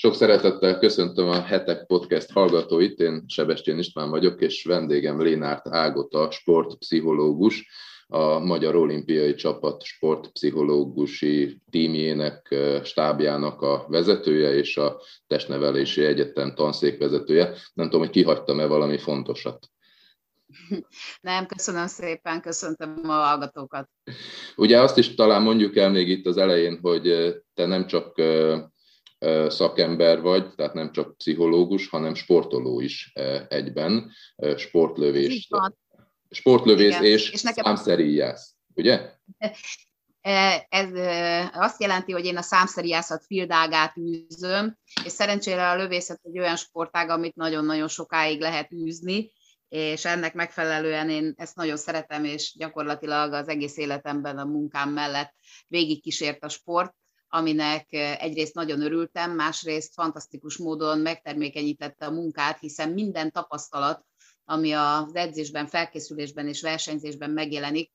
Sok szeretettel köszöntöm a Hetek Podcast hallgatóit, én Sebestyén István vagyok, és vendégem Lénárt Ágota, sportpszichológus, a Magyar Olimpiai Csapat sportpszichológusi tímjének, stábjának a vezetője és a Testnevelési Egyetem tanszékvezetője. Nem tudom, hogy kihagytam-e valami fontosat. Nem, köszönöm szépen, köszöntöm a hallgatókat. Ugye azt is talán mondjuk el még itt az elején, hogy te nem csak szakember vagy, tehát nem csak pszichológus, hanem sportoló is egyben, sportlövés, sportlövész Igen. és, és nekem... számszeríjász, ugye? Ez azt jelenti, hogy én a számszeríjászat fildágát űzöm, és szerencsére a lövészet egy olyan sportág, amit nagyon-nagyon sokáig lehet űzni, és ennek megfelelően én ezt nagyon szeretem, és gyakorlatilag az egész életemben a munkám mellett végigkísért a sport, aminek egyrészt nagyon örültem, másrészt fantasztikus módon megtermékenyítette a munkát, hiszen minden tapasztalat, ami az edzésben, felkészülésben és versenyzésben megjelenik,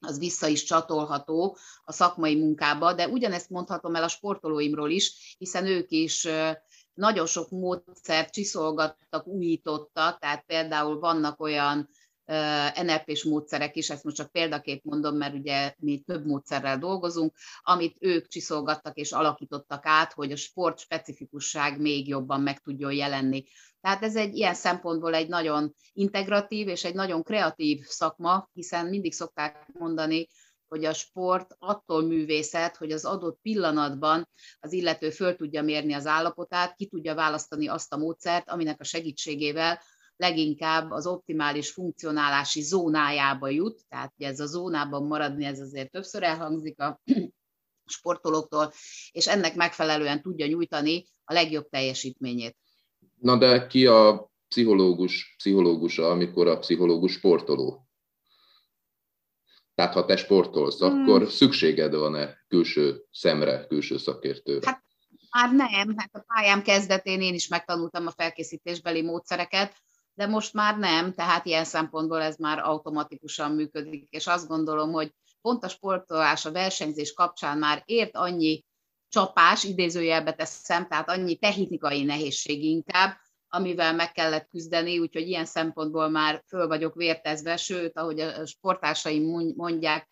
az vissza is csatolható a szakmai munkába, de ugyanezt mondhatom el a sportolóimról is, hiszen ők is nagyon sok módszert csiszolgattak, újítottak, tehát például vannak olyan NLP-s módszerek is, ezt most csak példaként mondom, mert ugye mi több módszerrel dolgozunk, amit ők csiszolgattak és alakítottak át, hogy a sport specifikusság még jobban meg tudjon jelenni. Tehát ez egy ilyen szempontból egy nagyon integratív és egy nagyon kreatív szakma, hiszen mindig szokták mondani, hogy a sport attól művészet, hogy az adott pillanatban az illető föl tudja mérni az állapotát, ki tudja választani azt a módszert, aminek a segítségével leginkább az optimális funkcionálási zónájába jut, tehát ugye ez a zónában maradni, ez azért többször elhangzik a sportolóktól, és ennek megfelelően tudja nyújtani a legjobb teljesítményét. Na de ki a pszichológus, pszichológusa, amikor a pszichológus sportoló? Tehát ha te sportolsz, hmm. akkor szükséged van-e külső szemre, külső szakértőre? Hát már nem, hát a pályám kezdetén én is megtanultam a felkészítésbeli módszereket, de most már nem, tehát ilyen szempontból ez már automatikusan működik, és azt gondolom, hogy pont a sportolás, a versenyzés kapcsán már ért annyi csapás, idézőjelbe teszem, tehát annyi technikai nehézség inkább, amivel meg kellett küzdeni, úgyhogy ilyen szempontból már föl vagyok vértezve, sőt, ahogy a sportásaim mondják,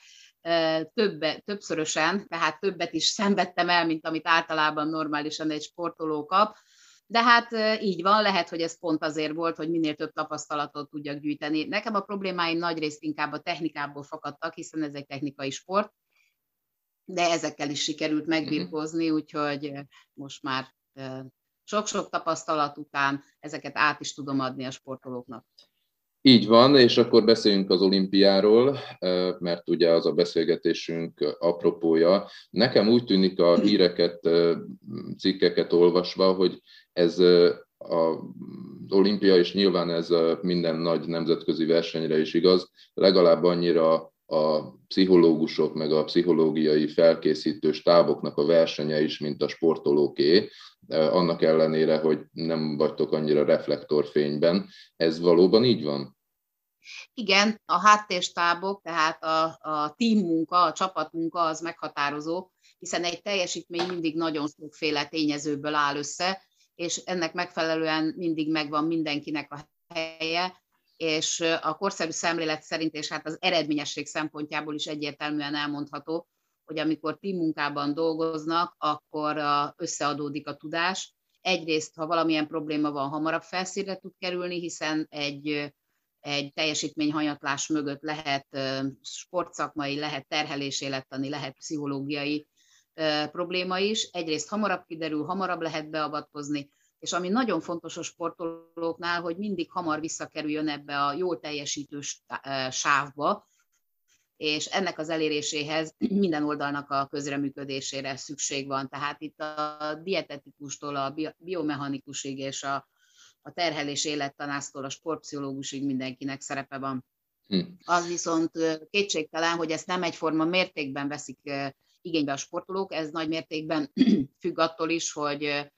többe, többszörösen, tehát többet is szenvedtem el, mint amit általában normálisan egy sportoló kap, de hát így van, lehet, hogy ez pont azért volt, hogy minél több tapasztalatot tudjak gyűjteni. Nekem a problémáim nagyrészt inkább a technikából fakadtak, hiszen ez egy technikai sport, de ezekkel is sikerült megbirkózni, úgyhogy most már sok-sok tapasztalat után ezeket át is tudom adni a sportolóknak. Így van, és akkor beszéljünk az olimpiáról, mert ugye az a beszélgetésünk apropója. Nekem úgy tűnik a híreket, cikkeket olvasva, hogy ez az olimpia, és nyilván ez minden nagy nemzetközi versenyre is igaz, legalább annyira a pszichológusok, meg a pszichológiai felkészítő stáboknak a versenye is, mint a sportolóké, annak ellenére, hogy nem vagytok annyira reflektorfényben. Ez valóban így van? Igen, a háttérstábok, tehát a, a team munka, a csapatmunka az meghatározó, hiszen egy teljesítmény mindig nagyon sokféle tényezőből áll össze, és ennek megfelelően mindig megvan mindenkinek a helye, és a korszerű szemlélet szerint, és hát az eredményesség szempontjából is egyértelműen elmondható, hogy amikor team munkában dolgoznak, akkor összeadódik a tudás. Egyrészt, ha valamilyen probléma van, hamarabb felszínre tud kerülni, hiszen egy egy teljesítményhanyatlás mögött lehet sportszakmai, lehet terhelés élettani, lehet pszichológiai probléma is. Egyrészt hamarabb kiderül, hamarabb lehet beavatkozni, és ami nagyon fontos a sportolóknál, hogy mindig hamar visszakerüljön ebbe a jól teljesítő sávba, és ennek az eléréséhez minden oldalnak a közreműködésére szükség van. Tehát itt a dietetikustól a biomechanikusig és a a terhelés élettanásztól a sportpszichológusig mindenkinek szerepe van. Hm. Az viszont kétségtelen, hogy ezt nem egyforma mértékben veszik igénybe a sportolók, ez nagy mértékben függ attól is, hogy,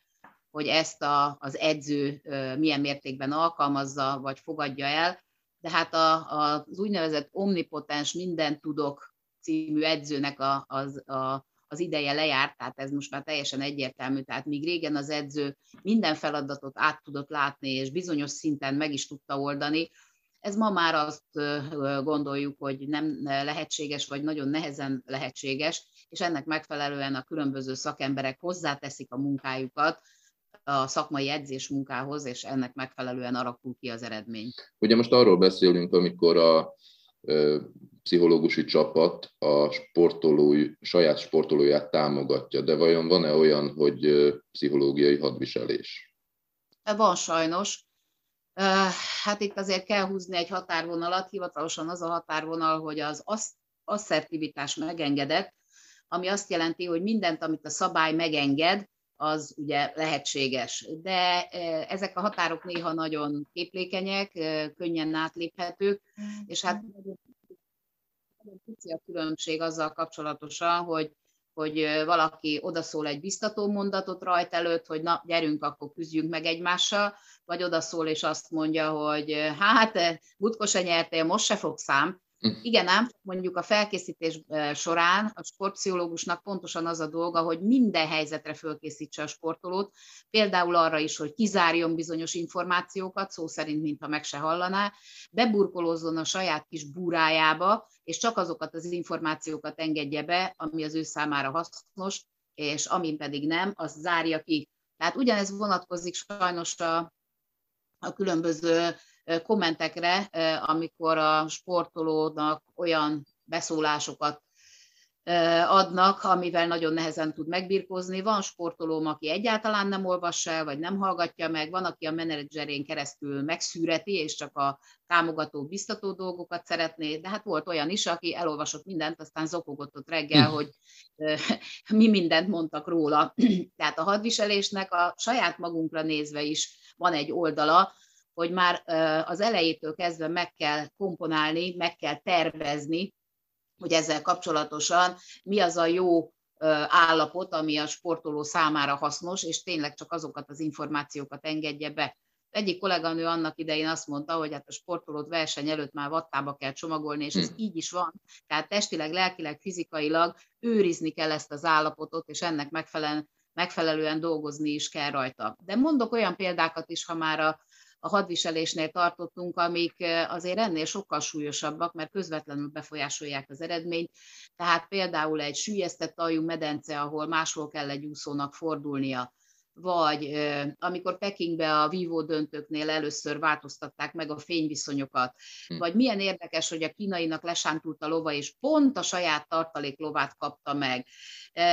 hogy ezt a, az edző milyen mértékben alkalmazza, vagy fogadja el. De hát a, a, az úgynevezett omnipotens minden tudok című edzőnek a, az, a, az ideje lejárt, tehát ez most már teljesen egyértelmű. Tehát míg régen az edző minden feladatot át tudott látni, és bizonyos szinten meg is tudta oldani, ez ma már azt gondoljuk, hogy nem lehetséges, vagy nagyon nehezen lehetséges, és ennek megfelelően a különböző szakemberek hozzáteszik a munkájukat a szakmai edzés munkához, és ennek megfelelően alakul ki az eredmény. Ugye most arról beszélünk, amikor a pszichológusi csapat a sportolói, saját sportolóját támogatja, de vajon van-e olyan, hogy pszichológiai hadviselés? Van sajnos. Hát itt azért kell húzni egy határvonalat, hivatalosan az a határvonal, hogy az asszertivitás megengedett, ami azt jelenti, hogy mindent, amit a szabály megenged, az ugye lehetséges. De ezek a határok néha nagyon képlékenyek, könnyen átléphetők, és hát a különbség azzal kapcsolatosan, hogy hogy valaki odaszól egy biztató mondatot rajt előtt, hogy na, gyerünk, akkor küzdjünk meg egymással, vagy odaszól és azt mondja, hogy hát, Butko se nyertél, most se fog szám, Hm. Igen, ám mondjuk a felkészítés során a sportpszichológusnak pontosan az a dolga, hogy minden helyzetre fölkészítse a sportolót, például arra is, hogy kizárjon bizonyos információkat, szó szerint, mintha meg se hallaná, beburkolózzon a saját kis búrájába, és csak azokat az információkat engedje be, ami az ő számára hasznos, és amin pedig nem, az zárja ki. Tehát ugyanez vonatkozik sajnos a, a különböző kommentekre, amikor a sportolónak olyan beszólásokat adnak, amivel nagyon nehezen tud megbirkózni. Van sportolóm, aki egyáltalán nem olvassa el, vagy nem hallgatja meg, van, aki a menedzserén keresztül megszűreti, és csak a támogató, biztató dolgokat szeretné, de hát volt olyan is, aki elolvasott mindent, aztán zokogott ott reggel, hm. hogy mi mindent mondtak róla. Tehát a hadviselésnek a saját magunkra nézve is van egy oldala, hogy már az elejétől kezdve meg kell komponálni, meg kell tervezni, hogy ezzel kapcsolatosan mi az a jó állapot, ami a sportoló számára hasznos, és tényleg csak azokat az információkat engedje be. Egyik kolléganő annak idején azt mondta, hogy hát a sportolót verseny előtt már vattába kell csomagolni, és ez hm. így is van. Tehát testileg, lelkileg, fizikailag őrizni kell ezt az állapotot, és ennek megfelelően, megfelelően dolgozni is kell rajta. De mondok olyan példákat is, ha már a a hadviselésnél tartottunk, amik azért ennél sokkal súlyosabbak, mert közvetlenül befolyásolják az eredményt. Tehát például egy sűjesztett aljú medence, ahol máshol kell egy úszónak fordulnia, vagy amikor Pekingbe a vívó döntőknél először változtatták meg a fényviszonyokat, hm. vagy milyen érdekes, hogy a kínainak lesántult a lova, és pont a saját tartalék lovát kapta meg.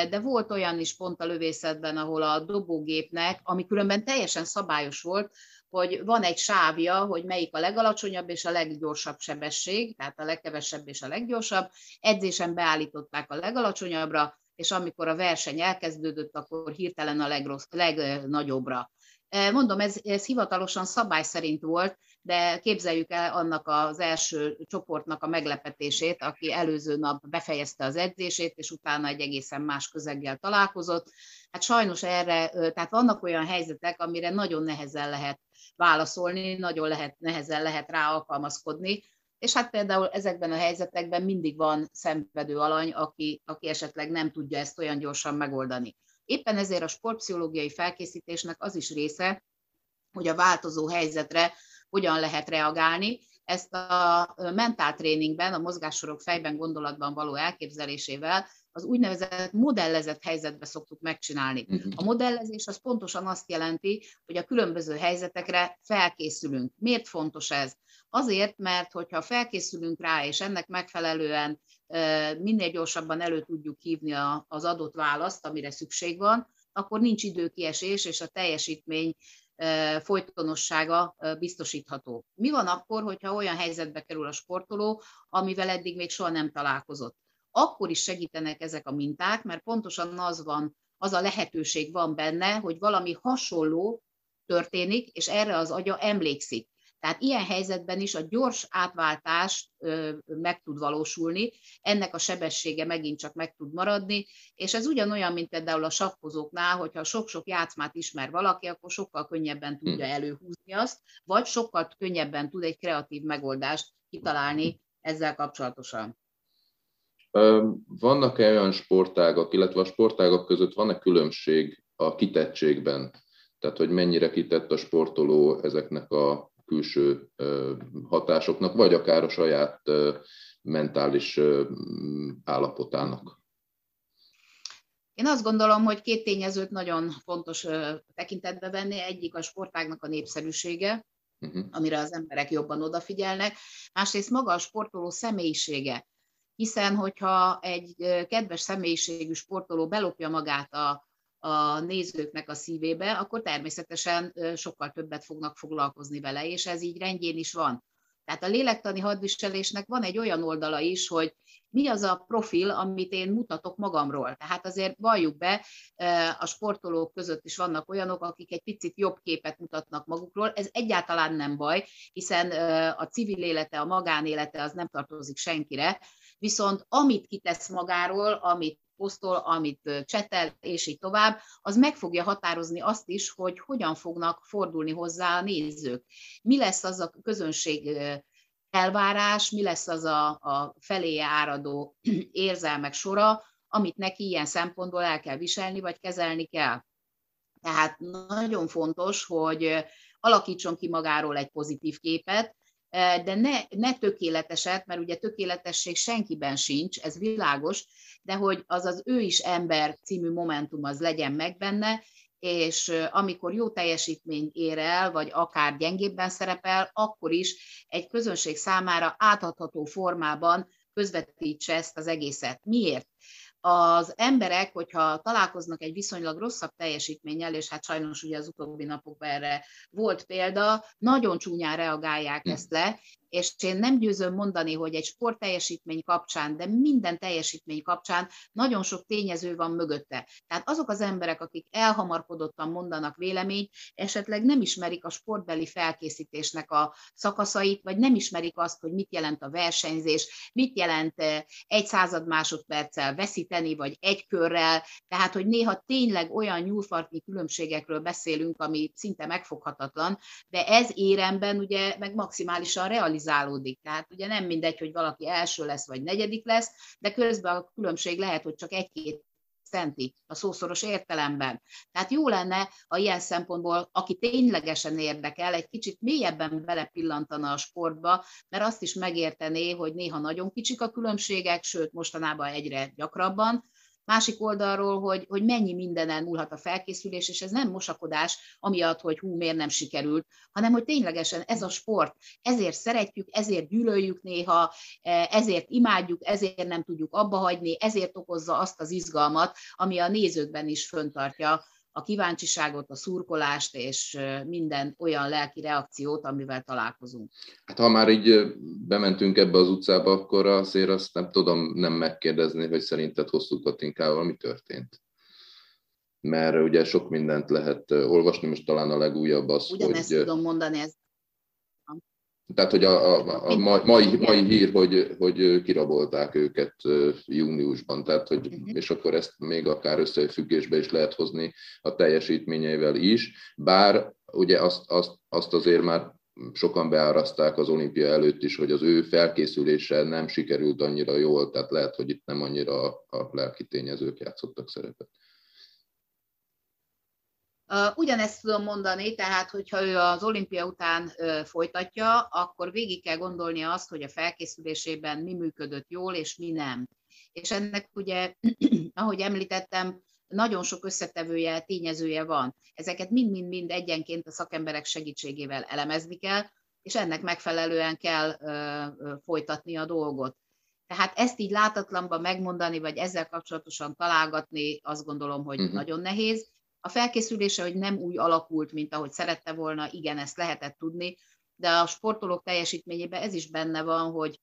De volt olyan is pont a lövészetben, ahol a dobógépnek, ami különben teljesen szabályos volt, hogy van egy sávja, hogy melyik a legalacsonyabb és a leggyorsabb sebesség, tehát a legkevesebb és a leggyorsabb. Edzésen beállították a legalacsonyabbra, és amikor a verseny elkezdődött, akkor hirtelen a legrossz, legnagyobbra. Mondom, ez, ez hivatalosan szabály szerint volt, de képzeljük el annak az első csoportnak a meglepetését, aki előző nap befejezte az edzését, és utána egy egészen más közeggel találkozott. Hát sajnos erre, tehát vannak olyan helyzetek, amire nagyon nehezen lehet válaszolni, nagyon lehet, nehezen lehet rá alkalmazkodni, és hát például ezekben a helyzetekben mindig van szenvedő alany, aki, aki esetleg nem tudja ezt olyan gyorsan megoldani. Éppen ezért a sportpszichológiai felkészítésnek az is része, hogy a változó helyzetre hogyan lehet reagálni. Ezt a mentáltréningben, a mozgássorok fejben gondolatban való elképzelésével az úgynevezett modellezett helyzetbe szoktuk megcsinálni. Uh-huh. A modellezés az pontosan azt jelenti, hogy a különböző helyzetekre felkészülünk. Miért fontos ez? Azért, mert hogyha felkészülünk rá, és ennek megfelelően minél gyorsabban elő tudjuk hívni az adott választ, amire szükség van, akkor nincs időkiesés, és a teljesítmény folytonossága biztosítható. Mi van akkor, hogyha olyan helyzetbe kerül a sportoló, amivel eddig még soha nem találkozott? Akkor is segítenek ezek a minták, mert pontosan az van, az a lehetőség van benne, hogy valami hasonló történik, és erre az agya emlékszik. Tehát ilyen helyzetben is a gyors átváltás meg tud valósulni, ennek a sebessége megint csak meg tud maradni, és ez ugyanolyan, mint például a sakkozóknál, hogyha sok-sok játszmát ismer valaki, akkor sokkal könnyebben tudja hm. előhúzni azt, vagy sokkal könnyebben tud egy kreatív megoldást kitalálni ezzel kapcsolatosan. Vannak-e olyan sportágak, illetve a sportágak között van-e különbség a kitettségben? Tehát, hogy mennyire kitett a sportoló ezeknek a külső hatásoknak, vagy akár a saját mentális állapotának? Én azt gondolom, hogy két tényezőt nagyon fontos tekintetbe venni. Egyik a sportágnak a népszerűsége, uh-huh. amire az emberek jobban odafigyelnek. Másrészt maga a sportoló személyisége. Hiszen, hogyha egy kedves személyiségű sportoló belopja magát a, a nézőknek a szívébe, akkor természetesen sokkal többet fognak foglalkozni vele, és ez így rendjén is van. Tehát a lélektani hadviselésnek van egy olyan oldala is, hogy mi az a profil, amit én mutatok magamról. Tehát azért valljuk be, a sportolók között is vannak olyanok, akik egy picit jobb képet mutatnak magukról. Ez egyáltalán nem baj, hiszen a civil élete, a magánélete az nem tartozik senkire, viszont amit kitesz magáról, amit posztol, amit csetel, és így tovább, az meg fogja határozni azt is, hogy hogyan fognak fordulni hozzá a nézők. Mi lesz az a közönség elvárás, mi lesz az a, a felé áradó érzelmek sora, amit neki ilyen szempontból el kell viselni, vagy kezelni kell. Tehát nagyon fontos, hogy alakítson ki magáról egy pozitív képet, de ne, ne tökéleteset, mert ugye tökéletesség senkiben sincs, ez világos, de hogy az az ő is ember című momentum az legyen meg benne, és amikor jó teljesítmény ér el, vagy akár gyengébben szerepel, akkor is egy közönség számára átadható formában közvetítse ezt az egészet. Miért? Az emberek, hogyha találkoznak egy viszonylag rosszabb teljesítménnyel, és hát sajnos ugye az utóbbi napokban erre volt példa, nagyon csúnyán reagálják hm. ezt le, és én nem győzöm mondani, hogy egy sportteljesítmény kapcsán, de minden teljesítmény kapcsán nagyon sok tényező van mögötte. Tehát azok az emberek, akik elhamarkodottan mondanak véleményt, esetleg nem ismerik a sportbeli felkészítésnek a szakaszait, vagy nem ismerik azt, hogy mit jelent a versenyzés, mit jelent eh, egy század másodperccel veszíteni, vagy egy körrel, tehát hogy néha tényleg olyan nyúlfartnyi különbségekről beszélünk, ami szinte megfoghatatlan, de ez éremben ugye meg maximálisan realizálható realizálódik. Tehát ugye nem mindegy, hogy valaki első lesz, vagy negyedik lesz, de közben a különbség lehet, hogy csak egy-két centi a szószoros értelemben. Tehát jó lenne, ha ilyen szempontból, aki ténylegesen érdekel, egy kicsit mélyebben belepillantana a sportba, mert azt is megértené, hogy néha nagyon kicsik a különbségek, sőt mostanában egyre gyakrabban, másik oldalról, hogy, hogy mennyi mindenen múlhat a felkészülés, és ez nem mosakodás, amiatt, hogy hú, miért nem sikerült, hanem hogy ténylegesen ez a sport, ezért szeretjük, ezért gyűlöljük néha, e, ezért imádjuk, ezért nem tudjuk abba hagyni, ezért okozza azt az izgalmat, ami a nézőkben is föntartja a kíváncsiságot, a szurkolást és minden olyan lelki reakciót, amivel találkozunk. Hát ha már így bementünk ebbe az utcába, akkor azért azt nem tudom nem megkérdezni, hogy szerinted hosszú Katinkával mi történt. Mert ugye sok mindent lehet olvasni, most talán a legújabb az, Ugyanezt hogy... tudom mondani, ez tehát, hogy a, a, a mai, mai hír, hogy, hogy kirabolták őket júniusban, tehát, hogy, uh-huh. és akkor ezt még akár összefüggésbe is lehet hozni a teljesítményeivel is, bár ugye azt, azt, azt azért már sokan beáraszták az olimpia előtt is, hogy az ő felkészülése nem sikerült annyira jól, tehát lehet, hogy itt nem annyira a, a lelki tényezők játszottak szerepet. Ugyanezt tudom mondani, tehát hogyha ő az olimpia után folytatja, akkor végig kell gondolnia azt, hogy a felkészülésében mi működött jól, és mi nem. És ennek ugye, ahogy említettem, nagyon sok összetevője, tényezője van. Ezeket mind-mind-mind egyenként a szakemberek segítségével elemezni kell, és ennek megfelelően kell folytatni a dolgot. Tehát ezt így látatlanban megmondani, vagy ezzel kapcsolatosan találgatni, azt gondolom, hogy uh-huh. nagyon nehéz. A felkészülése, hogy nem úgy alakult, mint ahogy szerette volna, igen, ezt lehetett tudni, de a sportolók teljesítményében ez is benne van, hogy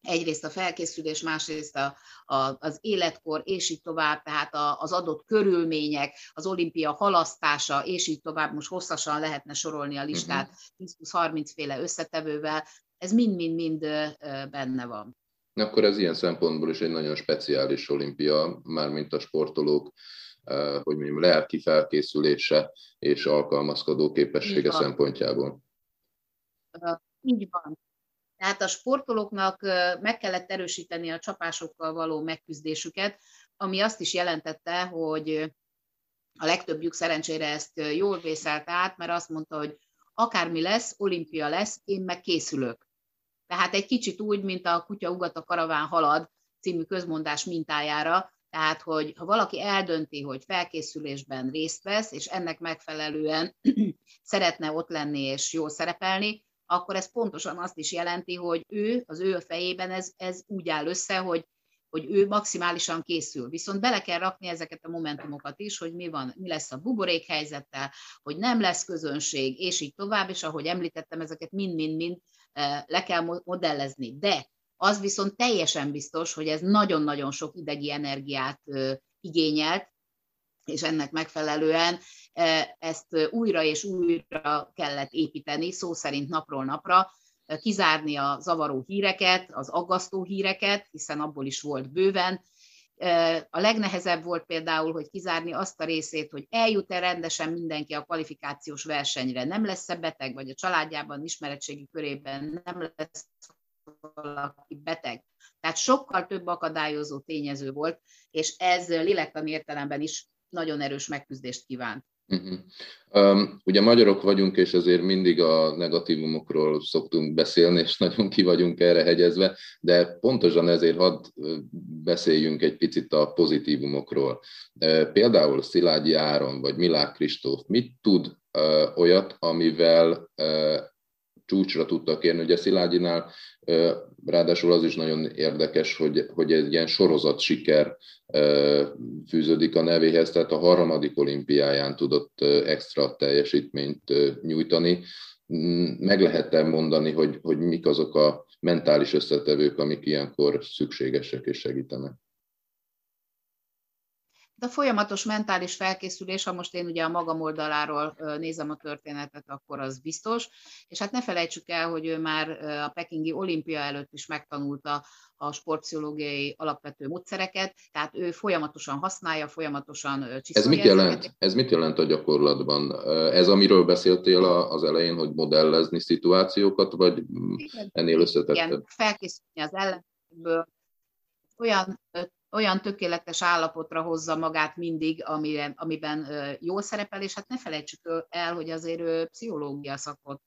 egyrészt a felkészülés, másrészt a, a, az életkor, és így tovább, tehát a, az adott körülmények, az olimpia halasztása, és így tovább, most hosszasan lehetne sorolni a listát, 20-30 mhm. féle összetevővel, ez mind-mind-mind benne van. Akkor ez ilyen szempontból is egy nagyon speciális olimpia, mármint a sportolók hogy mondjam, lelki felkészülése és alkalmazkodó képessége szempontjából. Így van. Tehát a sportolóknak meg kellett erősíteni a csapásokkal való megküzdésüket, ami azt is jelentette, hogy a legtöbbjük szerencsére ezt jól vészelt át, mert azt mondta, hogy akármi lesz, olimpia lesz, én meg készülök. Tehát egy kicsit úgy, mint a kutya ugat a karaván halad című közmondás mintájára, tehát, hogy ha valaki eldönti, hogy felkészülésben részt vesz, és ennek megfelelően szeretne ott lenni és jól szerepelni, akkor ez pontosan azt is jelenti, hogy ő, az ő fejében ez, ez úgy áll össze, hogy, hogy ő maximálisan készül. Viszont bele kell rakni ezeket a momentumokat is, hogy mi van, mi lesz a buborék helyzettel, hogy nem lesz közönség, és így tovább, és ahogy említettem, ezeket mind-mind-mind eh, le kell modellezni. De az viszont teljesen biztos, hogy ez nagyon-nagyon sok idegi energiát igényelt, és ennek megfelelően ezt újra és újra kellett építeni, szó szerint napról napra, kizárni a zavaró híreket, az aggasztó híreket, hiszen abból is volt bőven. A legnehezebb volt például, hogy kizárni azt a részét, hogy eljut-e rendesen mindenki a kvalifikációs versenyre, nem lesz-e beteg, vagy a családjában, ismeretségi körében nem lesz valaki beteg. Tehát sokkal több akadályozó tényező volt, és ez lélektani értelemben is nagyon erős megküzdést kívánt. Uh-huh. Um, ugye magyarok vagyunk, és ezért mindig a negatívumokról szoktunk beszélni, és nagyon ki vagyunk erre hegyezve, de pontosan ezért hadd beszéljünk egy picit a pozitívumokról. Például Szilágyi Áron, vagy Milák Kristóf, mit tud uh, olyat, amivel uh, csúcsra tudtak érni. Ugye Szilágyinál ráadásul az is nagyon érdekes, hogy, hogy egy ilyen sorozat siker fűződik a nevéhez, tehát a harmadik olimpiáján tudott extra teljesítményt nyújtani. Mm, meg lehet mondani, hogy, hogy mik azok a mentális összetevők, amik ilyenkor szükségesek és segítenek? De folyamatos mentális felkészülés, ha most én ugye a magam oldaláról nézem a történetet, akkor az biztos. És hát ne felejtsük el, hogy ő már a pekingi olimpia előtt is megtanulta a sportpszichológiai alapvető módszereket, tehát ő folyamatosan használja, folyamatosan csiszolja. Ez mit jelent? Ez mit jelent a gyakorlatban? Ez, amiről beszéltél az elején, hogy modellezni szituációkat, vagy ennél összetettebb? Igen, felkészülni az ellenből, olyan olyan tökéletes állapotra hozza magát mindig, amiben, amiben jól szerepel, és hát ne felejtsük el, hogy azért ő pszichológia szakot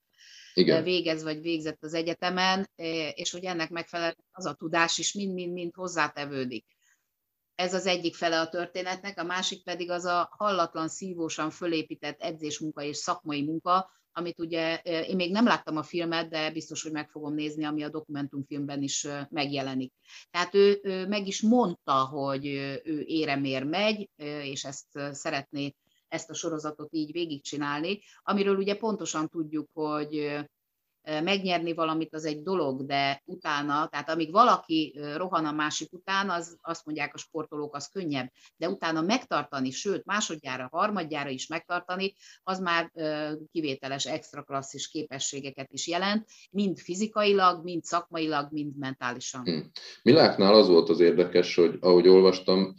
igen. végez vagy végzett az egyetemen, és hogy ennek megfelelően az a tudás is mind-mind-mind hozzátevődik. Ez az egyik fele a történetnek, a másik pedig az a hallatlan, szívósan fölépített edzésmunka és szakmai munka, amit ugye én még nem láttam a filmet, de biztos, hogy meg fogom nézni, ami a dokumentumfilmben is megjelenik. Tehát ő, meg is mondta, hogy ő éremér megy, és ezt szeretné ezt a sorozatot így végigcsinálni, amiről ugye pontosan tudjuk, hogy megnyerni valamit az egy dolog, de utána, tehát amíg valaki rohan a másik után, az azt mondják a sportolók, az könnyebb, de utána megtartani, sőt másodjára, harmadjára is megtartani, az már kivételes extra klasszis képességeket is jelent, mind fizikailag, mind szakmailag, mind mentálisan. Hmm. Miláknál az volt az érdekes, hogy ahogy olvastam,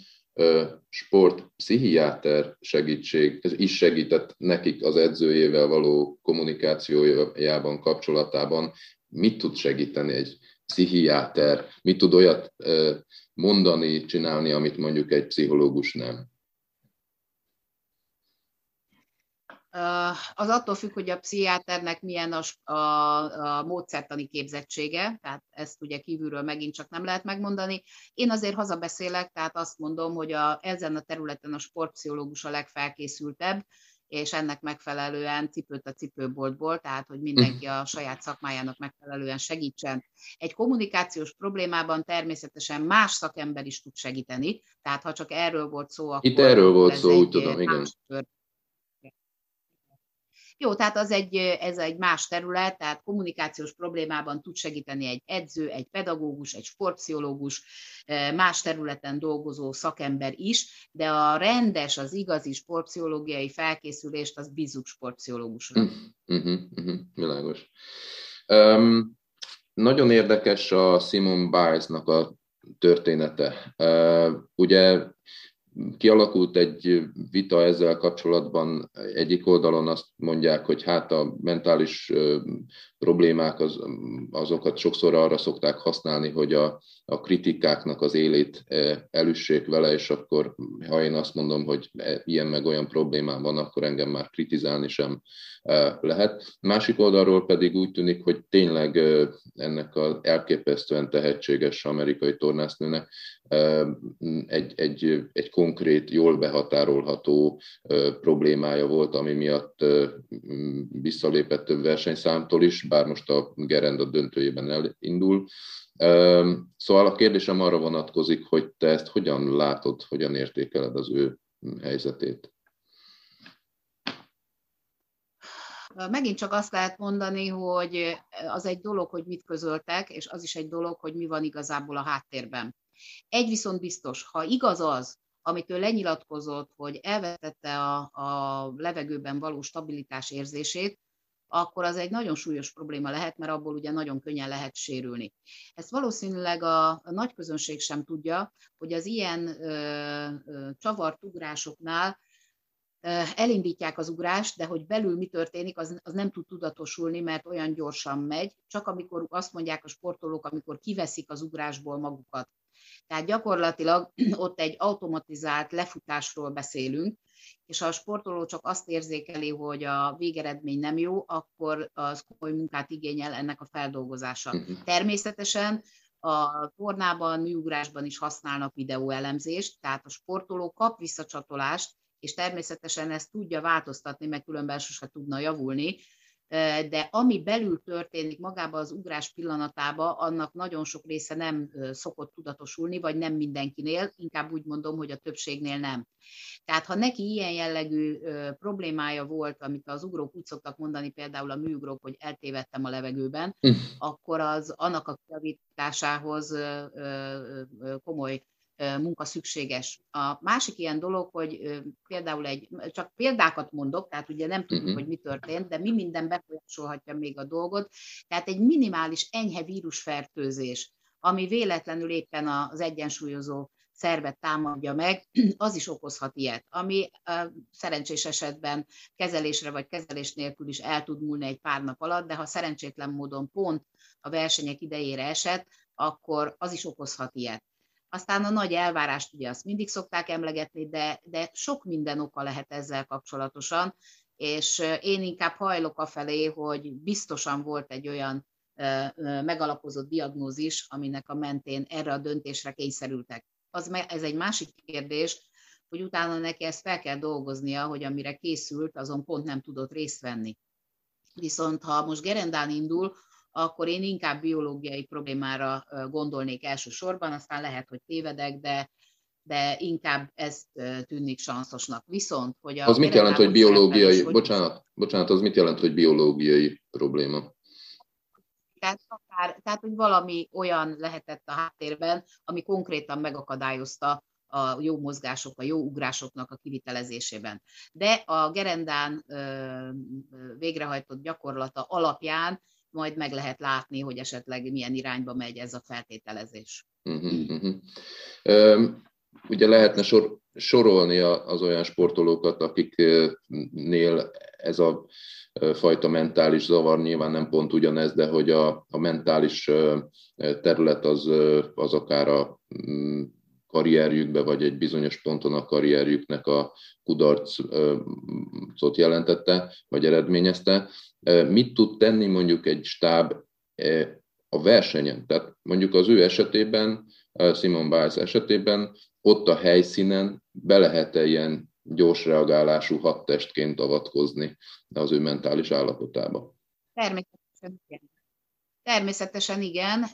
sport pszichiáter segítség, is segített nekik az edzőjével való kommunikációjában, kapcsolatában. Mit tud segíteni egy pszichiáter? Mit tud olyat mondani, csinálni, amit mondjuk egy pszichológus nem? Az attól függ, hogy a pszichiáternek milyen a, a, a módszertani képzettsége, tehát ezt ugye kívülről megint csak nem lehet megmondani. Én azért hazabeszélek, tehát azt mondom, hogy a, ezen a területen a sportpszichológus a legfelkészültebb, és ennek megfelelően cipőt a cipőboltból, tehát hogy mindenki a saját szakmájának megfelelően segítsen. Egy kommunikációs problémában természetesen más szakember is tud segíteni, tehát ha csak erről volt szó, akkor Itt erről volt szó, úgy tudom, igen. Tört jó, tehát az egy, ez egy más terület, tehát kommunikációs problémában tud segíteni egy edző, egy pedagógus, egy sportpszichológus, más területen dolgozó szakember is, de a rendes, az igazi sportpszichológiai felkészülést az bízzuk sportpszichológusra. Uh-huh, uh-huh, világos. Um, nagyon érdekes a Simon Biles-nak a története. Uh, ugye kialakult egy vita ezzel kapcsolatban. Egyik oldalon azt mondják, hogy hát a mentális problémák az, azokat sokszor arra szokták használni, hogy a, a kritikáknak az élét elüssék vele, és akkor ha én azt mondom, hogy e, ilyen meg olyan problémám van, akkor engem már kritizálni sem lehet. Másik oldalról pedig úgy tűnik, hogy tényleg ennek az elképesztően tehetséges amerikai tornásznőnek egy, egy, egy konkrét, jól behatárolható problémája volt, ami miatt visszalépett több versenyszámtól is, bár most a Gerenda döntőjében elindul. Szóval a kérdésem arra vonatkozik, hogy te ezt hogyan látod, hogyan értékeled az ő helyzetét? Megint csak azt lehet mondani, hogy az egy dolog, hogy mit közöltek, és az is egy dolog, hogy mi van igazából a háttérben. Egy viszont biztos, ha igaz az, amit ő lenyilatkozott, hogy elvetette a, a levegőben való stabilitás érzését, akkor az egy nagyon súlyos probléma lehet, mert abból ugye nagyon könnyen lehet sérülni. Ezt valószínűleg a, a nagy közönség sem tudja, hogy az ilyen ö, ö, csavart ugrásoknál elindítják az ugrást, de hogy belül mi történik, az, az nem tud tudatosulni, mert olyan gyorsan megy, csak amikor azt mondják a sportolók, amikor kiveszik az ugrásból magukat. Tehát gyakorlatilag ott egy automatizált lefutásról beszélünk, és ha a sportoló csak azt érzékeli, hogy a végeredmény nem jó, akkor az komoly munkát igényel ennek a feldolgozása. Uh-huh. Természetesen a tornában, műugrásban is használnak videóelemzést, tehát a sportoló kap visszacsatolást, és természetesen ezt tudja változtatni, mert különben sose tudna javulni, de ami belül történik magában az ugrás pillanatában, annak nagyon sok része nem szokott tudatosulni, vagy nem mindenkinél, inkább úgy mondom, hogy a többségnél nem. Tehát ha neki ilyen jellegű problémája volt, amit az ugrók úgy szoktak mondani, például a műugrók, hogy eltévedtem a levegőben, hm. akkor az annak a javításához komoly munka szükséges. A másik ilyen dolog, hogy például egy, csak példákat mondok, tehát ugye nem tudjuk, uh-huh. hogy mi történt, de mi minden befolyásolhatja még a dolgot, tehát egy minimális enyhe vírusfertőzés, ami véletlenül éppen az egyensúlyozó szervet támadja meg, az is okozhat ilyet, ami szerencsés esetben kezelésre vagy kezelés nélkül is el tud múlni egy pár nap alatt, de ha szerencsétlen módon pont a versenyek idejére esett, akkor az is okozhat ilyet. Aztán a nagy elvárást ugye azt mindig szokták emlegetni, de, de sok minden oka lehet ezzel kapcsolatosan, és én inkább hajlok felé, hogy biztosan volt egy olyan megalapozott diagnózis, aminek a mentén erre a döntésre kényszerültek. Az, ez egy másik kérdés, hogy utána neki ezt fel kell dolgoznia, hogy amire készült, azon pont nem tudott részt venni. Viszont ha most Gerendán indul, akkor én inkább biológiai problémára gondolnék elsősorban, aztán lehet, hogy tévedek, de de inkább ez tűnik sanszosnak. Viszont, hogy a Az mit jelent, hogy biológiai, hogy... bocsánat, bocsánat, az mit jelent, hogy biológiai probléma? Tehát, akár, tehát, hogy valami olyan lehetett a háttérben, ami konkrétan megakadályozta a jó mozgások, a jó ugrásoknak a kivitelezésében. De a gerendán végrehajtott gyakorlata alapján majd meg lehet látni, hogy esetleg milyen irányba megy ez a feltételezés. Uh-huh, uh-huh. Ugye lehetne sor, sorolni az olyan sportolókat, akiknél ez a fajta mentális zavar nyilván nem pont ugyanez, de hogy a, a mentális terület az, az akár a mm, karrierjükbe, vagy egy bizonyos ponton a karrierjüknek a kudarcot jelentette, vagy eredményezte. Mit tud tenni mondjuk egy stáb a versenyen? Tehát mondjuk az ő esetében, Simon Biles esetében, ott a helyszínen be lehet-e ilyen gyors reagálású hadtestként avatkozni az ő mentális állapotába? Természetesen igen. Természetesen igen,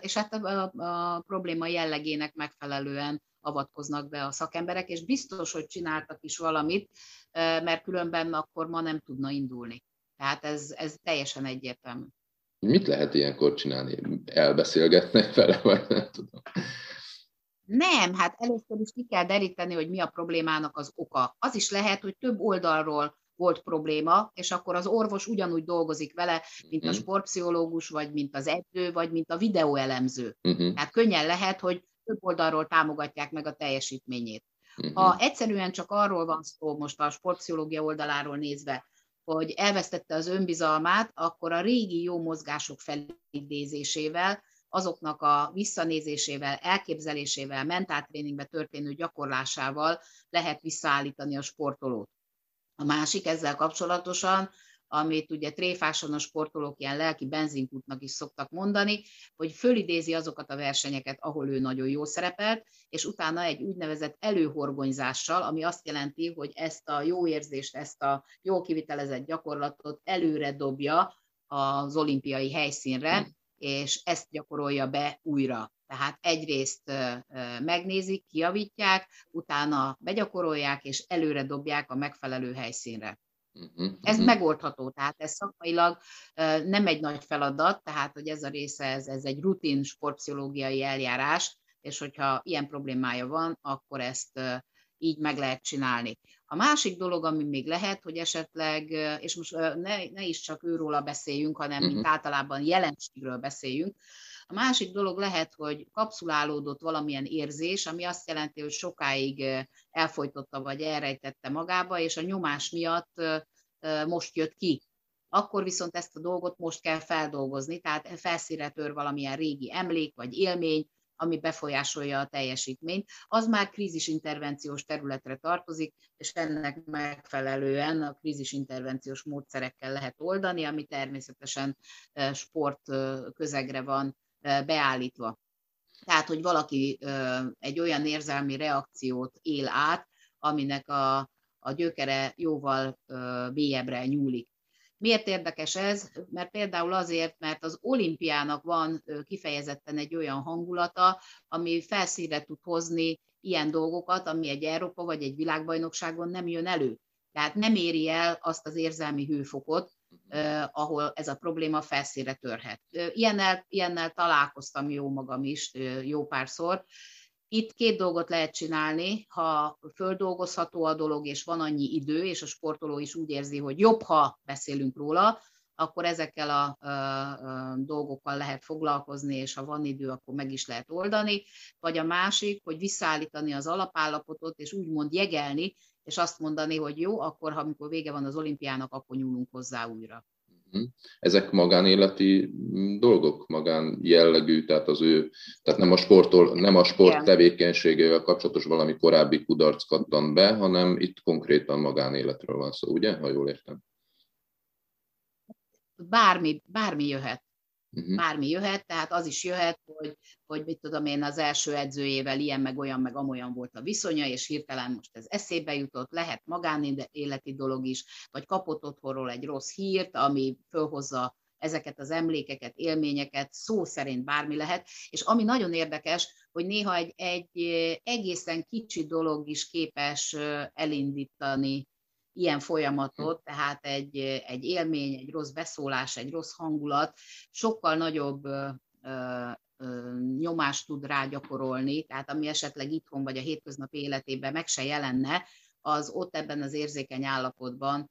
és hát a, a, a probléma jellegének megfelelően avatkoznak be a szakemberek, és biztos, hogy csináltak is valamit, mert különben akkor ma nem tudna indulni. Tehát ez, ez teljesen egyértelmű. Mit lehet ilyenkor csinálni? Elbeszélgetnek vele, vagy nem tudom. Nem, hát először is ki kell deríteni, hogy mi a problémának az oka. Az is lehet, hogy több oldalról volt probléma, és akkor az orvos ugyanúgy dolgozik vele, mint uh-huh. a mhm. sportpszichológus, vagy mint az edző, vagy mint a videóelemző. Uh-huh. Tehát könnyen lehet, hogy több oldalról támogatják meg a teljesítményét. Ha mhm. egyszerűen csak arról van szó, most a sportpszichológia oldaláról nézve, hogy elvesztette az önbizalmát, akkor a régi jó mozgások felidézésével, azoknak a visszanézésével, elképzelésével, mentáltréningbe történő gyakorlásával lehet visszaállítani a sportolót. A másik ezzel kapcsolatosan, amit ugye tréfásan a sportolók ilyen lelki benzinkútnak is szoktak mondani, hogy fölidézi azokat a versenyeket, ahol ő nagyon jó szerepelt, és utána egy úgynevezett előhorgonyzással, ami azt jelenti, hogy ezt a jó érzést, ezt a jó kivitelezett gyakorlatot előre dobja az olimpiai helyszínre, és ezt gyakorolja be újra. Tehát egyrészt megnézik, kiavítják, utána begyakorolják, és előre dobják a megfelelő helyszínre. Uh-huh, ez uh-huh. megoldható, tehát ez szakmailag nem egy nagy feladat, tehát hogy ez a része, ez, ez egy rutin sportpszichológiai eljárás, és hogyha ilyen problémája van, akkor ezt így meg lehet csinálni. A másik dolog, ami még lehet, hogy esetleg, és most ne, ne is csak őróla beszéljünk, hanem uh-huh. mint általában jelenségről beszéljünk, a másik dolog lehet, hogy kapszulálódott valamilyen érzés, ami azt jelenti, hogy sokáig elfolytotta vagy elrejtette magába, és a nyomás miatt most jött ki. Akkor viszont ezt a dolgot most kell feldolgozni, tehát felszíre tör valamilyen régi emlék vagy élmény, ami befolyásolja a teljesítményt, az már krízisintervenciós területre tartozik, és ennek megfelelően a krízisintervenciós módszerekkel lehet oldani, ami természetesen sport közegre van beállítva. Tehát, hogy valaki egy olyan érzelmi reakciót él át, aminek a, a gyökere jóval mélyebbre nyúlik. Miért érdekes ez? Mert például azért, mert az olimpiának van kifejezetten egy olyan hangulata, ami felszíre tud hozni ilyen dolgokat, ami egy Európa vagy egy világbajnokságon nem jön elő. Tehát nem éri el azt az érzelmi hőfokot, ahol ez a probléma felszíre törhet. Ilyennel, ilyennel találkoztam jó magam is jó párszor. Itt két dolgot lehet csinálni, ha földolgozható a dolog, és van annyi idő, és a sportoló is úgy érzi, hogy jobb, ha beszélünk róla, akkor ezekkel a, a, a dolgokkal lehet foglalkozni, és ha van idő, akkor meg is lehet oldani. Vagy a másik, hogy visszaállítani az alapállapotot, és úgymond jegelni, és azt mondani, hogy jó, akkor, ha amikor vége van az olimpiának, akkor nyúlunk hozzá újra. Mhm. Ezek magánéleti dolgok, magán jellegű, tehát az ő, tehát nem a, sportol, nem a sport tevékenységével kapcsolatos valami korábbi kudarc kattan be, hanem itt konkrétan magánéletről van szó, ugye, ha jól értem? Bármi, bármi jöhet uh-huh. bármi jöhet, tehát az is jöhet, hogy, hogy mit tudom én, az első edzőjével ilyen, meg olyan, meg amolyan volt a viszonya, és hirtelen most ez eszébe jutott, lehet magánéleti dolog is, vagy kapott otthonról egy rossz hírt, ami fölhozza ezeket az emlékeket, élményeket, szó szerint bármi lehet, és ami nagyon érdekes, hogy néha egy, egy egészen kicsi dolog is képes elindítani ilyen folyamatot, tehát egy, egy élmény, egy rossz beszólás, egy rossz hangulat sokkal nagyobb nyomást tud rágyakorolni, tehát ami esetleg itthon vagy a hétköznapi életében meg se jelenne, az ott ebben az érzékeny állapotban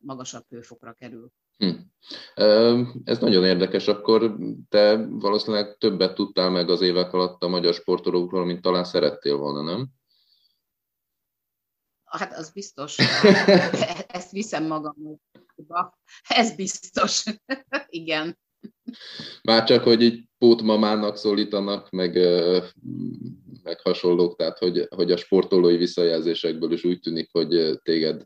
magasabb hőfokra kerül. Hm. Ez nagyon érdekes, akkor te valószínűleg többet tudtál meg az évek alatt a magyar sportolókról, mint talán szerettél volna, nem? Hát az biztos. Ezt viszem magam. Ez biztos. Igen. Már csak, hogy így pótmamának szólítanak, meg, meg hasonlók, tehát hogy, hogy a sportolói visszajelzésekből is úgy tűnik, hogy téged,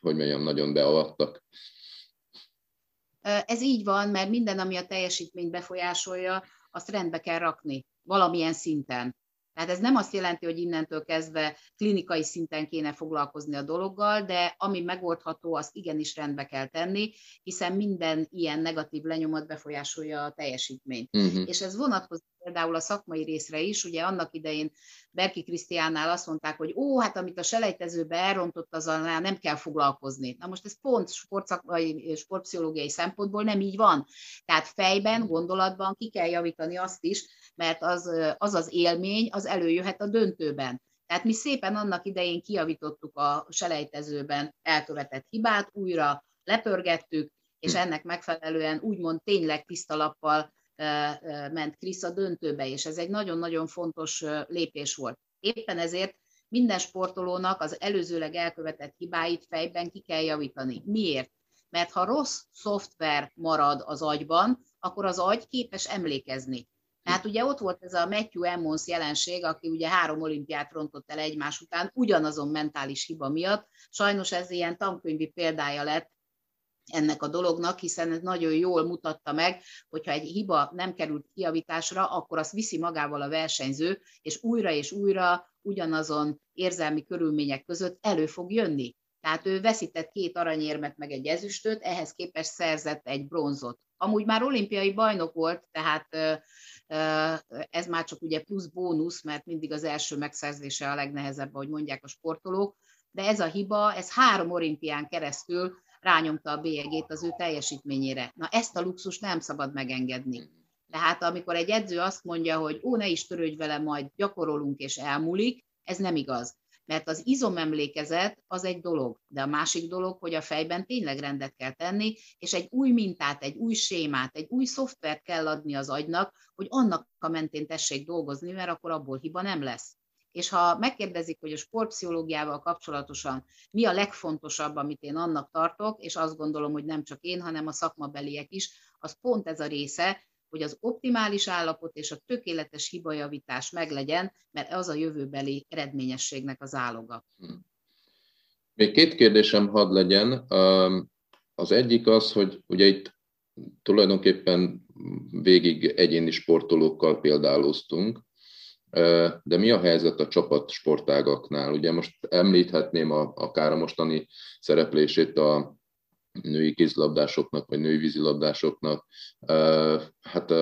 hogy mondjam, nagyon beavattak. Ez így van, mert minden, ami a teljesítményt befolyásolja, azt rendbe kell rakni valamilyen szinten. Tehát ez nem azt jelenti, hogy innentől kezdve klinikai szinten kéne foglalkozni a dologgal, de ami megoldható, azt igenis rendbe kell tenni, hiszen minden ilyen negatív lenyomat befolyásolja a teljesítményt. Uh-huh. És ez vonatkozik például a szakmai részre is, ugye annak idején Berki Krisztiánnál azt mondták, hogy ó, hát amit a selejtezőbe elrontott, azzal nem kell foglalkozni. Na most ez pont sportszakmai, sportpszichológiai szempontból nem így van. Tehát fejben, gondolatban ki kell javítani azt is, mert az az, az élmény, az előjöhet a döntőben. Tehát mi szépen annak idején kijavítottuk a selejtezőben elkövetett hibát, újra lepörgettük, és hm. ennek megfelelően úgymond tényleg tiszta lappal ment Krisz a döntőbe, és ez egy nagyon-nagyon fontos lépés volt. Éppen ezért Minden sportolónak az előzőleg elkövetett hibáit fejben ki kell javítani. Miért? Mert ha rossz szoftver marad az agyban, akkor az agy képes emlékezni. Tehát ugye ott volt ez a Matthew Emmons jelenség, aki ugye három olimpiát rontott el egymás után ugyanazon mentális hiba miatt. Sajnos ez ilyen tankönyvi példája lett ennek a dolognak, hiszen ez nagyon jól mutatta meg, hogyha egy hiba nem került kiavításra, akkor azt viszi magával a versenyző, és újra és újra ugyanazon érzelmi körülmények között elő fog jönni. Tehát ő veszített két aranyérmet meg egy ezüstöt, ehhez képest szerzett egy bronzot. Amúgy már olimpiai bajnok volt, tehát ez már csak ugye plusz bónusz, mert mindig az első megszerzése a legnehezebb, ahogy mondják a sportolók, de ez a hiba, ez három olimpián keresztül rányomta a bélyegét az ő teljesítményére. Na ezt a luxus nem szabad megengedni. Tehát amikor egy edző azt mondja, hogy ó, ne is törődj vele, majd gyakorolunk és elmúlik, ez nem igaz. Mert az izomemlékezet az egy dolog, de a másik dolog, hogy a fejben tényleg rendet kell tenni, és egy új mintát, egy új sémát, egy új szoftvert kell adni az agynak, hogy annak a mentén tessék dolgozni, mert akkor abból hiba nem lesz. És ha megkérdezik, hogy a sportpszichológiával kapcsolatosan mi a legfontosabb, amit én annak tartok, és azt gondolom, hogy nem csak én, hanem a szakmabeliek is, az pont ez a része, hogy az optimális állapot és a tökéletes hibajavítás meglegyen, mert az a jövőbeli eredményességnek az áloga. Hmm. Még két kérdésem had legyen. Az egyik az, hogy ugye itt tulajdonképpen végig egyéni sportolókkal példáloztunk, de mi a helyzet a csapat sportágaknál? Ugye most említhetném a, akár a mostani szereplését a női kézlabdásoknak, vagy női vízilabdásoknak. Hát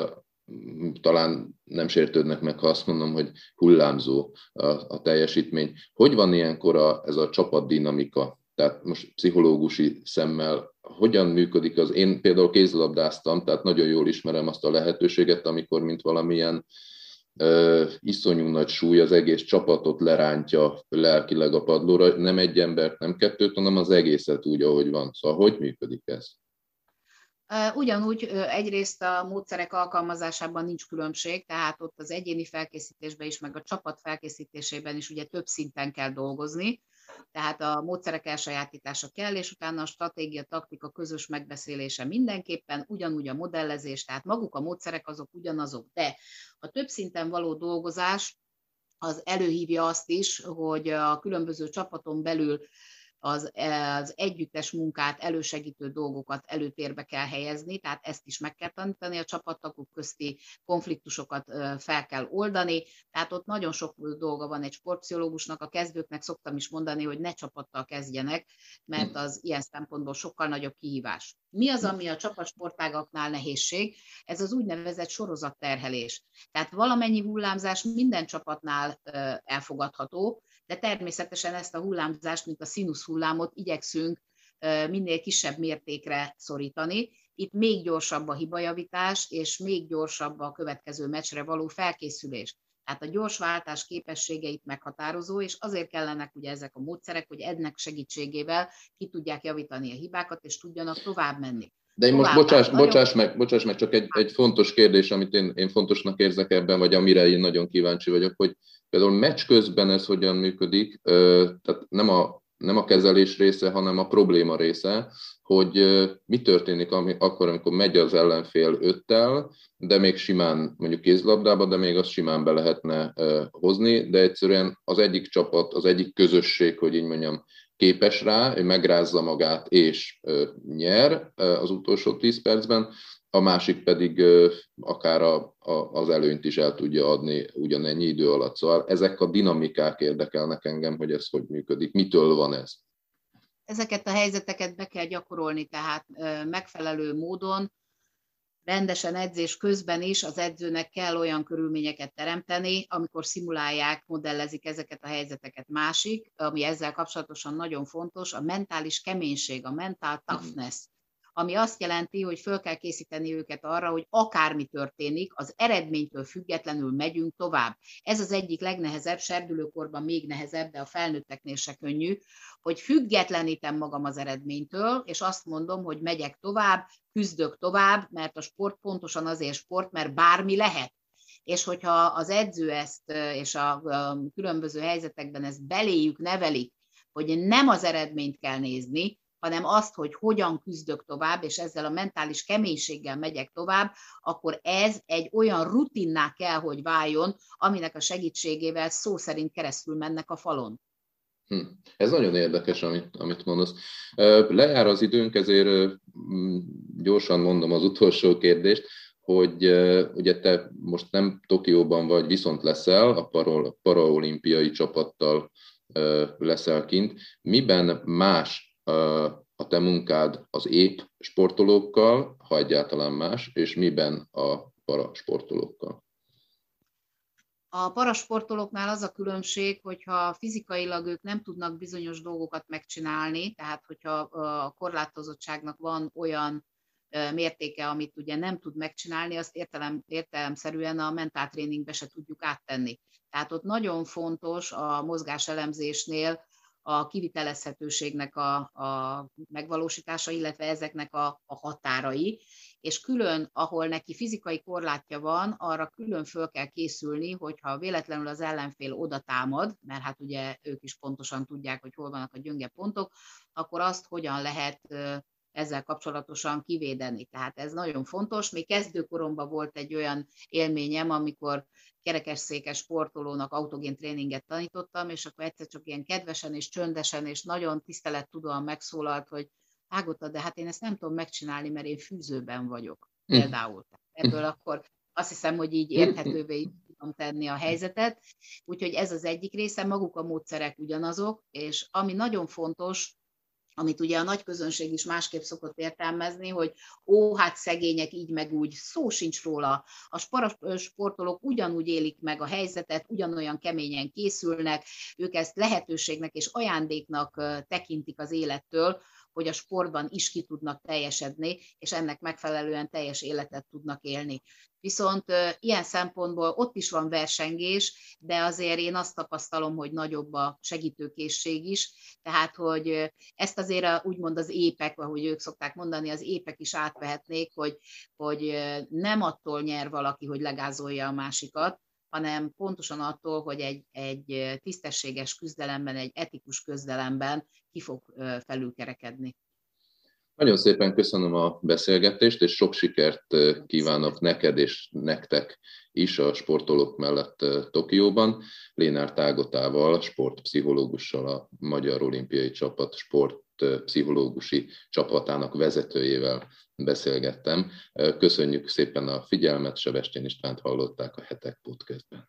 talán nem sértődnek meg, ha azt mondom, hogy hullámzó a, a teljesítmény. Hogy van ilyenkor a, ez a csapatdinamika? Tehát most pszichológusi szemmel hogyan működik az? Én például kézlabdáztam, tehát nagyon jól ismerem azt a lehetőséget, amikor mint valamilyen iszonyú nagy súly az egész csapatot lerántja lelkileg a padlóra, nem egy embert, nem kettőt, hanem az egészet úgy, ahogy van. Szóval hogy működik ez? Ugyanúgy egyrészt a módszerek alkalmazásában nincs különbség, tehát ott az egyéni felkészítésben is, meg a csapat felkészítésében is ugye több szinten kell dolgozni tehát a módszerek elsajátítása kell, és utána a stratégia, taktika közös megbeszélése mindenképpen, ugyanúgy a modellezés, tehát maguk a módszerek azok ugyanazok, de a több szinten való dolgozás az előhívja azt is, hogy a különböző csapaton belül az, az együttes munkát elősegítő dolgokat előtérbe kell helyezni, tehát ezt is meg kell tanítani, a csapattagok közti konfliktusokat fel kell oldani, tehát ott nagyon sok dolga van egy sportpszichológusnak, a kezdőknek szoktam is mondani, hogy ne csapattal kezdjenek, mert az ilyen szempontból sokkal nagyobb kihívás. Mi az, ami a csapatsportágaknál nehézség? Ez az úgynevezett sorozatterhelés. Tehát valamennyi hullámzás minden csapatnál elfogadható, de természetesen ezt a hullámzást, mint a színusz hullámot igyekszünk minél kisebb mértékre szorítani. Itt még gyorsabb a hibajavítás, és még gyorsabb a következő meccsre való felkészülés. Tehát a gyors váltás képességeit meghatározó, és azért kellenek ugye ezek a módszerek, hogy ennek segítségével ki tudják javítani a hibákat, és tudjanak tovább menni. De én most bocsáss, bocsáss, meg, bocsáss meg, csak egy, egy fontos kérdés, amit én, én fontosnak érzek ebben, vagy amire én nagyon kíváncsi vagyok, hogy például meccs közben ez hogyan működik, tehát nem a, nem a kezelés része, hanem a probléma része, hogy mi történik ami, akkor, amikor megy az ellenfél öttel, de még simán, mondjuk kézlabdába, de még azt simán be lehetne hozni, de egyszerűen az egyik csapat, az egyik közösség, hogy így mondjam, képes rá, ő megrázza magát és nyer az utolsó 10 percben, a másik pedig akár a, a, az előnyt is el tudja adni ugyanennyi idő alatt. Szóval ezek a dinamikák érdekelnek engem, hogy ez hogy működik, mitől van ez. Ezeket a helyzeteket be kell gyakorolni, tehát megfelelő módon, rendesen edzés közben is az edzőnek kell olyan körülményeket teremteni, amikor szimulálják, modellezik ezeket a helyzeteket. Másik, ami ezzel kapcsolatosan nagyon fontos, a mentális keménység, a mental toughness ami azt jelenti, hogy föl kell készíteni őket arra, hogy akármi történik, az eredménytől függetlenül megyünk tovább. Ez az egyik legnehezebb, serdülőkorban még nehezebb, de a felnőtteknél se könnyű, hogy függetlenítem magam az eredménytől, és azt mondom, hogy megyek tovább, küzdök tovább, mert a sport pontosan azért sport, mert bármi lehet és hogyha az edző ezt és a különböző helyzetekben ezt beléjük nevelik, hogy nem az eredményt kell nézni, hanem azt, hogy hogyan küzdök tovább, és ezzel a mentális keménységgel megyek tovább, akkor ez egy olyan rutinná kell, hogy váljon, aminek a segítségével szó szerint keresztül mennek a falon. Hm. Ez nagyon érdekes, amit, amit mondasz. Lejár az időnk, ezért gyorsan mondom az utolsó kérdést, hogy ugye te most nem Tokióban vagy, viszont leszel, a paraolimpiai csapattal leszel kint. Miben más a te munkád az épp sportolókkal, ha egyáltalán más, és miben a parasportolókkal? A parasportolóknál az a különbség, hogyha fizikailag ők nem tudnak bizonyos dolgokat megcsinálni, tehát hogyha a korlátozottságnak van olyan mértéke, amit ugye nem tud megcsinálni, azt értelem, értelemszerűen a mentáltréningbe se tudjuk áttenni. Tehát ott nagyon fontos a mozgáselemzésnél a kivitelezhetőségnek a, a megvalósítása, illetve ezeknek a, a határai, és külön, ahol neki fizikai korlátja van, arra külön föl kell készülni, hogyha véletlenül az ellenfél oda támad, mert hát ugye ők is pontosan tudják, hogy hol vannak a gyönge pontok, akkor azt hogyan lehet ezzel kapcsolatosan kivédeni. Tehát ez nagyon fontos. Még kezdőkoromban volt egy olyan élményem, amikor kerekesszékes sportolónak autogén tréninget tanítottam, és akkor egyszer csak ilyen kedvesen és csöndesen és nagyon tisztelettudóan megszólalt, hogy Ágota, de hát én ezt nem tudom megcsinálni, mert én fűzőben vagyok. Hm. Például. Ebből akkor azt hiszem, hogy így érthetővé tudom tenni a helyzetet. Úgyhogy ez az egyik része, maguk a módszerek ugyanazok, és ami nagyon fontos, amit ugye a nagy közönség is másképp szokott értelmezni, hogy ó, hát szegények így meg úgy, szó sincs róla. A sportolók ugyanúgy élik meg a helyzetet, ugyanolyan keményen készülnek, ők ezt lehetőségnek és ajándéknak tekintik az élettől, hogy a sportban is ki tudnak teljesedni, és ennek megfelelően teljes életet tudnak élni. Viszont ilyen szempontból ott is van versengés, de azért én azt tapasztalom, hogy nagyobb a segítőkészség is, tehát hogy ezt azért úgymond az épek, ahogy ők szokták mondani, az épek is átvehetnék, hogy, hogy nem attól nyer valaki, hogy legázolja a másikat, hanem pontosan attól, hogy egy, egy tisztességes küzdelemben, egy etikus küzdelemben ki fog felülkerekedni. Nagyon szépen köszönöm a beszélgetést, és sok sikert kívánok neked és nektek is a sportolók mellett Tokióban. Lénár Tágotával, sportpszichológussal, a Magyar Olimpiai Csapat sportpszichológusi csapatának vezetőjével beszélgettem. Köszönjük szépen a figyelmet, Sebestén Istvánt hallották a Hetek Podcastben.